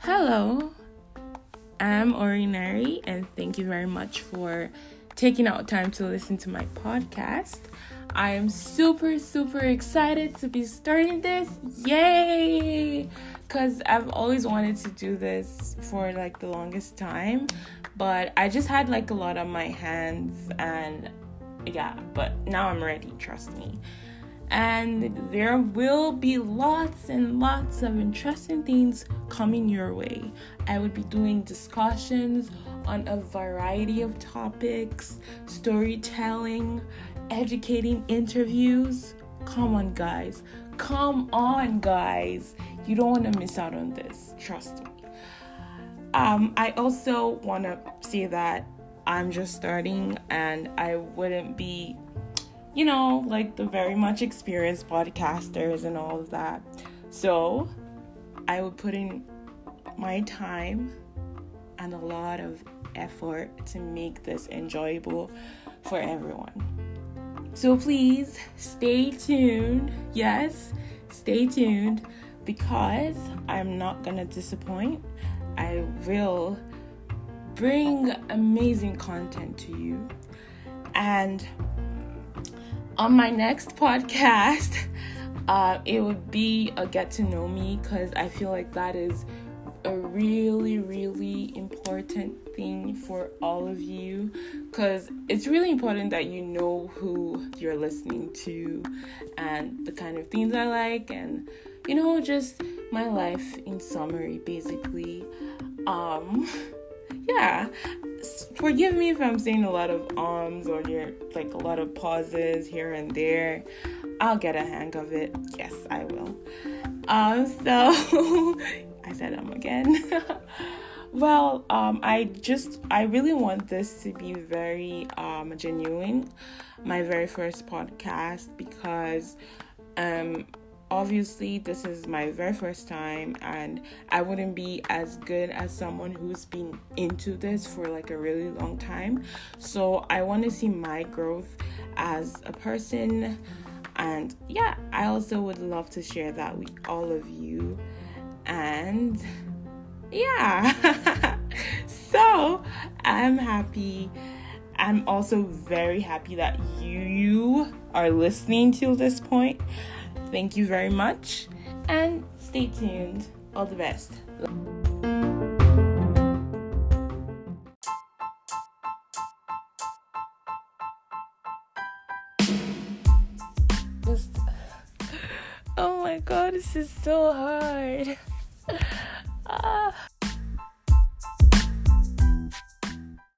Hello, I'm Ordinary, and thank you very much for taking out time to listen to my podcast. I am super, super excited to be starting this. Yay! Because I've always wanted to do this for like the longest time, but I just had like a lot on my hands, and yeah, but now I'm ready, trust me. And there will be lots and lots of interesting things coming your way. I would be doing discussions on a variety of topics, storytelling, educating interviews. Come on, guys. Come on, guys. You don't want to miss out on this. Trust me. Um, I also want to say that I'm just starting and I wouldn't be, you know, like the very much experienced podcasters and all of that. So I would put in my time and a lot of effort to make this enjoyable for everyone. So please stay tuned. Yes, stay tuned because I'm not gonna disappoint. I will bring amazing content to you. And on my next podcast, uh, it would be a get to know me because I feel like that is a really, really important thing for all of you. Because it's really important that you know who you're listening to and the kind of things I like and you know just my life in summary basically. Um yeah forgive me if i'm saying a lot of ums or you're like a lot of pauses here and there. I'll get a hang of it. Yes i will. Um so I said um again. well, um, I just I really want this to be very um genuine, my very first podcast because um obviously this is my very first time and I wouldn't be as good as someone who's been into this for like a really long time. So I want to see my growth as a person and yeah, I also would love to share that with all of you and yeah. So i'm happy. I'm also very happy that you are listening to this point thank you very much and stay tuned. All the best. Oh my god this is so hard